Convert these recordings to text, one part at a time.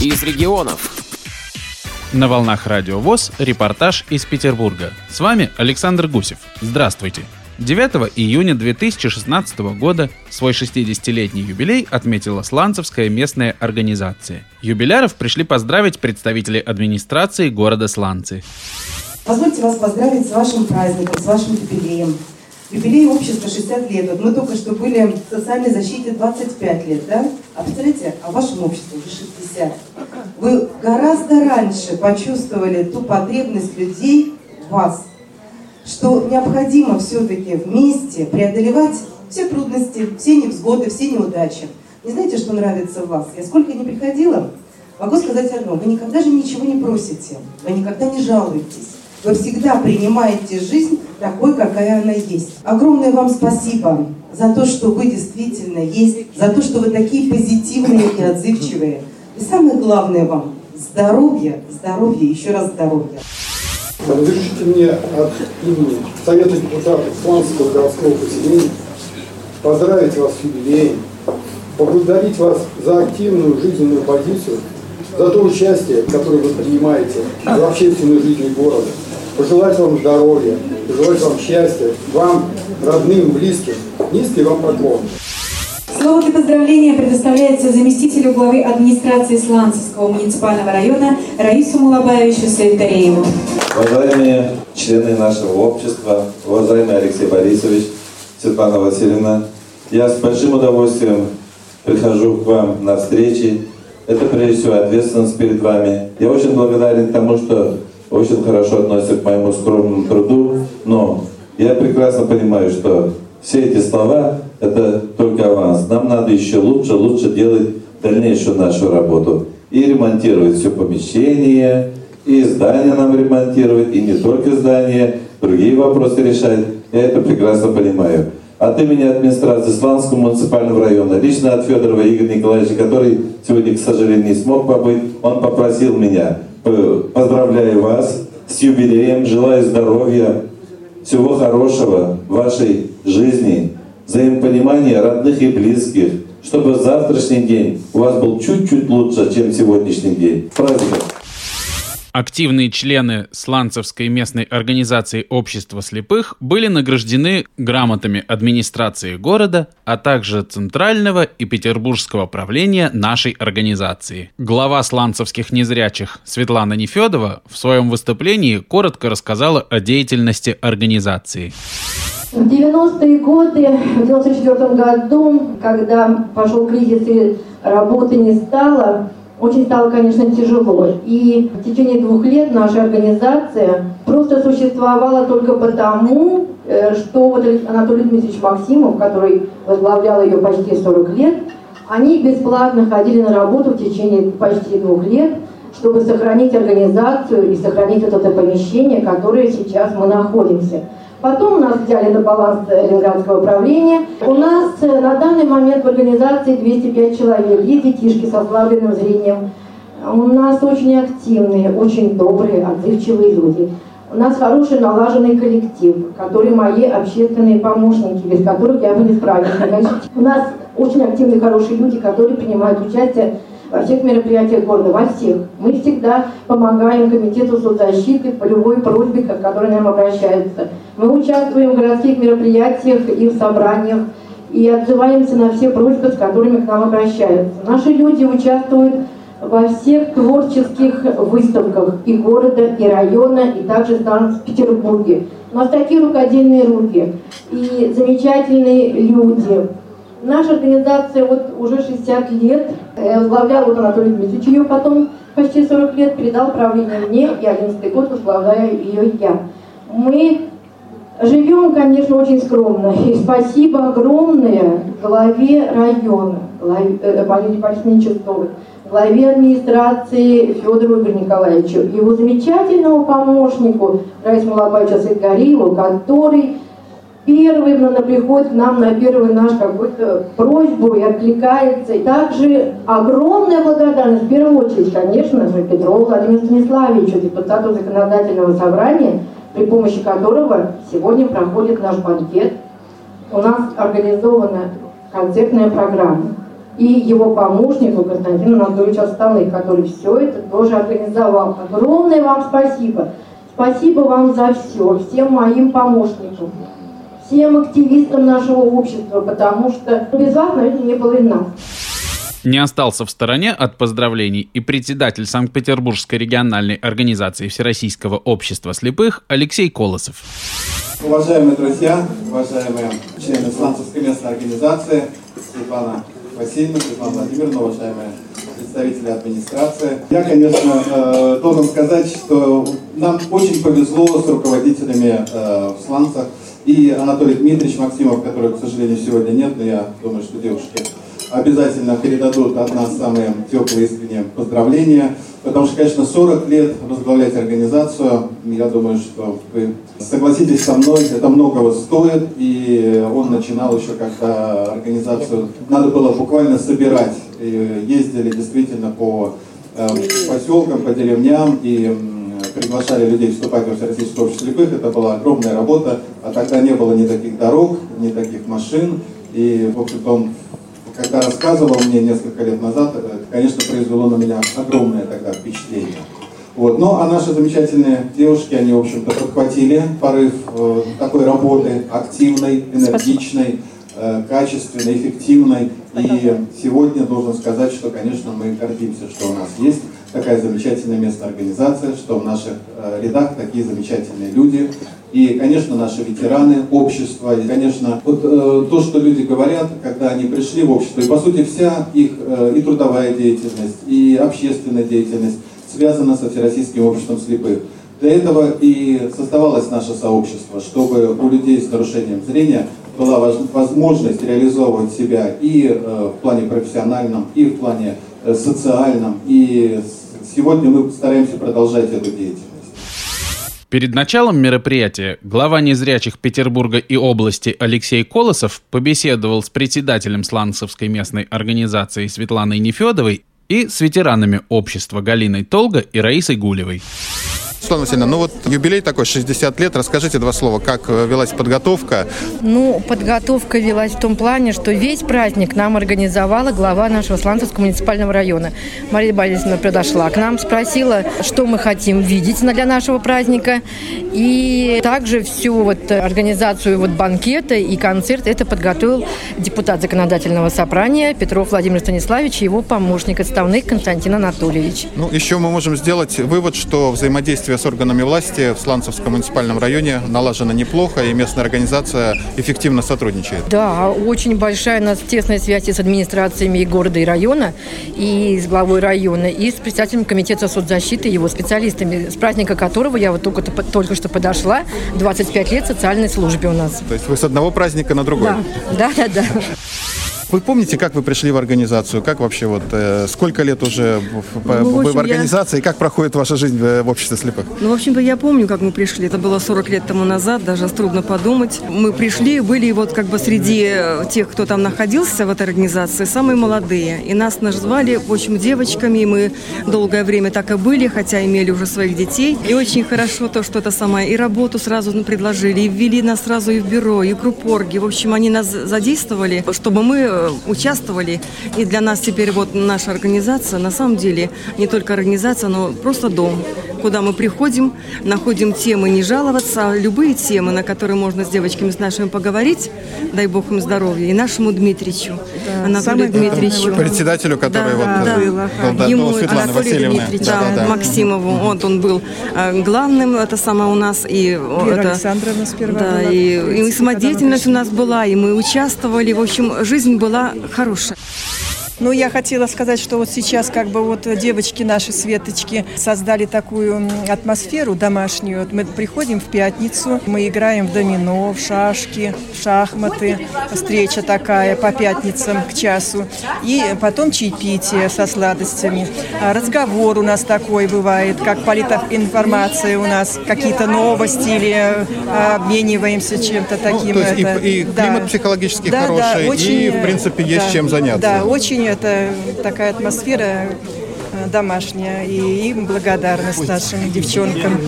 из регионов. На волнах Радио ВОЗ репортаж из Петербурга. С вами Александр Гусев. Здравствуйте. 9 июня 2016 года свой 60-летний юбилей отметила Сланцевская местная организация. Юбиляров пришли поздравить представители администрации города Сланцы. Позвольте вас поздравить с вашим праздником, с вашим юбилеем. Юбилей общества 60 лет. Вот мы только что были в социальной защите 25 лет, да? А представляете, а вашему обществу уже 60. Вы гораздо раньше почувствовали ту потребность людей в вас – что необходимо все-таки вместе преодолевать все трудности, все невзгоды, все неудачи. Не знаете, что нравится в вас? Я сколько не приходила, могу сказать одно. Вы никогда же ничего не просите, вы никогда не жалуетесь. Вы всегда принимаете жизнь такой, какая она есть. Огромное вам спасибо за то, что вы действительно есть, за то, что вы такие позитивные и отзывчивые. И самое главное вам – здоровье, здоровье, еще раз здоровье. Разрешите мне от имени Совета депутатов Сланского городского поселения поздравить вас с юбилеем, поблагодарить вас за активную жизненную позицию, за то участие, которое вы принимаете в общественной жизни города, пожелать вам здоровья, пожелать вам счастья, вам, родным, близким. Низкий вам поклон. Слово для поздравления предоставляется заместителю главы администрации Сланцевского муниципального района Раису Мулабаевичу Саитарееву. Уважаемые члены нашего общества, уважаемый Алексей Борисович, Светлана Васильевна, я с большим удовольствием прихожу к вам на встречи. Это прежде всего ответственность перед вами. Я очень благодарен тому, что очень хорошо относится к моему скромному труду, но я прекрасно понимаю, что все эти слова – это только аванс. Нам надо еще лучше, лучше делать дальнейшую нашу работу. И ремонтировать все помещение, и здание нам ремонтировать, и не только здание, другие вопросы решать. Я это прекрасно понимаю. От имени администрации Сланского муниципального района, лично от Федорова Игоря Николаевича, который сегодня, к сожалению, не смог побыть, он попросил меня, поздравляю вас с юбилеем, желаю здоровья, всего хорошего в вашей жизни, взаимопонимания родных и близких, чтобы завтрашний день у вас был чуть-чуть лучше, чем сегодняшний день. Праздником! Активные члены Сланцевской местной организации общества слепых были награждены грамотами администрации города, а также Центрального и Петербургского правления нашей организации. Глава сланцевских незрячих Светлана Нефедова в своем выступлении коротко рассказала о деятельности организации. В 90-е годы, в 94 году, когда пошел кризис и работы не стало, очень стало, конечно, тяжело. И в течение двух лет наша организация просто существовала только потому, э, что вот Анатолий Дмитриевич Максимов, который возглавлял ее почти 40 лет, они бесплатно ходили на работу в течение почти двух лет, чтобы сохранить организацию и сохранить вот это помещение, которое сейчас мы находимся. Потом нас взяли на баланс Ленинградского управления. У нас э, на данный момент в организации 205 человек. Есть детишки со слабым зрением. У нас очень активные, очень добрые, отзывчивые люди. У нас хороший налаженный коллектив, который мои общественные помощники, без которых я бы не справилась. У нас очень активные, хорошие люди, которые принимают участие во всех мероприятиях города, во всех. Мы всегда помогаем комитету соцзащиты по любой просьбе, к которой нам обращаются. Мы участвуем в городских мероприятиях и в собраниях, и отзываемся на все просьбы, с которыми к нам обращаются. Наши люди участвуют во всех творческих выставках и города, и района, и также в Петербурге. У нас такие рукодельные руки и замечательные люди. Наша организация вот уже 60 лет, э, возглавлял вот Анатолий Дмитриевич ее потом почти 40 лет, передал правление мне, и 11 год возглавляю ее я. Мы живем, конечно, очень скромно, и спасибо огромное главе района, главе, Валерии Борисовне Чертовой, главе администрации Федору Игорю Николаевичу, его замечательному помощнику Раису Малабаевичу Сыгариеву, который первым она приходит к нам на первый наш какой-то просьбу и откликается. И также огромная благодарность, в первую очередь, конечно же, Петрову Владимиру Станиславовичу, депутату законодательного собрания, при помощи которого сегодня проходит наш банкет. У нас организована концертная программа. и его помощнику Константину Анатольевичу Отставных, который все это тоже организовал. Огромное вам спасибо. Спасибо вам за все, всем моим помощникам, всем активистам нашего общества, потому что без вас, наверное, не было и нас. Не остался в стороне от поздравлений и председатель Санкт-Петербургской региональной организации Всероссийского общества слепых Алексей Колосов. Уважаемые друзья, уважаемые члены Сланцевской местной организации, Светлана Васильевна, Светлана Владимировна, уважаемые представители администрации. Я, конечно, э, должен сказать, что нам очень повезло с руководителями э, в Сланцах. И Анатолий Дмитриевич Максимов, который, к сожалению, сегодня нет, но я думаю, что девушки обязательно передадут от нас самые теплые искренние поздравления. Потому что, конечно, 40 лет возглавлять организацию, я думаю, что вы согласитесь со мной, это многого стоит. И он начинал еще, когда организацию надо было буквально собирать. И ездили действительно по э, поселкам, по деревням и приглашали людей вступать во Всероссийское общество слепых. Это была огромная работа, а тогда не было ни таких дорог, ни таких машин. И, в общем-то, он когда рассказывал мне несколько лет назад, это, конечно, произвело на меня огромное тогда впечатление. Вот. Ну, а наши замечательные девушки, они, в общем-то, подхватили порыв э, такой работы, активной, энергичной, э, качественной, эффективной. И сегодня должен сказать, что, конечно, мы гордимся, что у нас есть такая замечательная местная организация, что в наших э, рядах такие замечательные люди. И, конечно, наши ветераны общества, и, конечно, вот э, то, что люди говорят, когда они пришли в общество, и, по сути, вся их э, и трудовая деятельность, и общественная деятельность связана со Всероссийским обществом слепых. Для этого и создавалось наше сообщество, чтобы у людей с нарушением зрения была возможность реализовывать себя и э, в плане профессиональном, и в плане э, социальном. И сегодня мы стараемся продолжать эту деятельность. Перед началом мероприятия глава незрячих Петербурга и области Алексей Колосов побеседовал с председателем Сланцевской местной организации Светланой Нефедовой и с ветеранами общества Галиной Толга и Раисой Гулевой. Светлана Васильевна, ну вот юбилей такой, 60 лет. Расскажите два слова, как э, велась подготовка? Ну, подготовка велась в том плане, что весь праздник нам организовала глава нашего Сланцевского муниципального района. Мария Борисовна подошла к нам, спросила, что мы хотим видеть для нашего праздника. И также всю вот организацию вот банкета и концерт это подготовил депутат законодательного собрания Петров Владимир Станиславович и его помощник отставных Константин Анатольевич. Ну, еще мы можем сделать вывод, что взаимодействие с органами власти в Сланцевском муниципальном районе налажено неплохо, и местная организация эффективно сотрудничает. Да, очень большая у нас тесная связь с администрациями и города, и района, и с главой района, и с председателем комитета соцзащиты, его специалистами, с праздника которого я вот только, только что подошла, 25 лет социальной службе у нас. То есть вы с одного праздника на другой? Да, да, да. да. Вы помните, как вы пришли в организацию? Как вообще вот, э, сколько лет уже в, ну, в, общем, в организации? Я... Как проходит ваша жизнь в, в обществе слепых? Ну, в общем-то, я помню, как мы пришли. Это было 40 лет тому назад, даже трудно подумать. Мы пришли, были вот как бы среди тех, кто там находился в этой организации, самые молодые. И нас назвали, в общем, девочками. И мы долгое время так и были, хотя имели уже своих детей. И очень хорошо то, что это самое. И работу сразу предложили, и ввели нас сразу и в бюро, и в группорги. В общем, они нас задействовали, чтобы мы Э, участвовали. И для нас теперь вот наша организация, на самом деле, не только организация, но просто дом, куда мы приходим, находим темы не жаловаться, а любые темы, на которые можно с девочками с нашими поговорить, дай бог им здоровья, и нашему Дмитричу, да, Анатолию Дмитриевичу. Председателю, который да, вот да, да, да, Ему, Светлана Анатолию Васильевна. Да, да, да. Максимову, вот он был э, главным, это самое у нас. И Вера это, Александровна сперва да, была. И, и самодеятельность у нас была, и мы участвовали, в общем, жизнь была хорошая. Ну, я хотела сказать, что вот сейчас как бы вот девочки наши, Светочки, создали такую атмосферу домашнюю. Мы приходим в пятницу, мы играем в домино, в шашки, в шахматы. Встреча такая по пятницам к часу. И потом чаепитие со сладостями. А разговор у нас такой бывает, как политинформация у нас, какие-то новости или а, обмениваемся чем-то таким. Ну, то есть это, и, и да. климат психологически да, хороший, да, очень, и, в принципе, есть да, чем заняться. Да, очень это такая атмосфера э, домашняя, и им благодарность нашим девчонкам.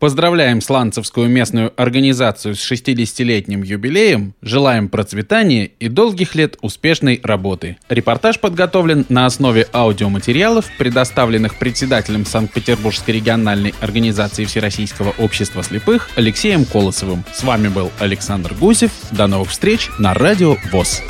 Поздравляем Сланцевскую местную организацию с 60-летним юбилеем, желаем процветания и долгих лет успешной работы. Репортаж подготовлен на основе аудиоматериалов, предоставленных председателем Санкт-Петербургской региональной организации Всероссийского общества слепых Алексеем Колосовым. С вами был Александр Гусев. До новых встреч на Радио ВОЗ.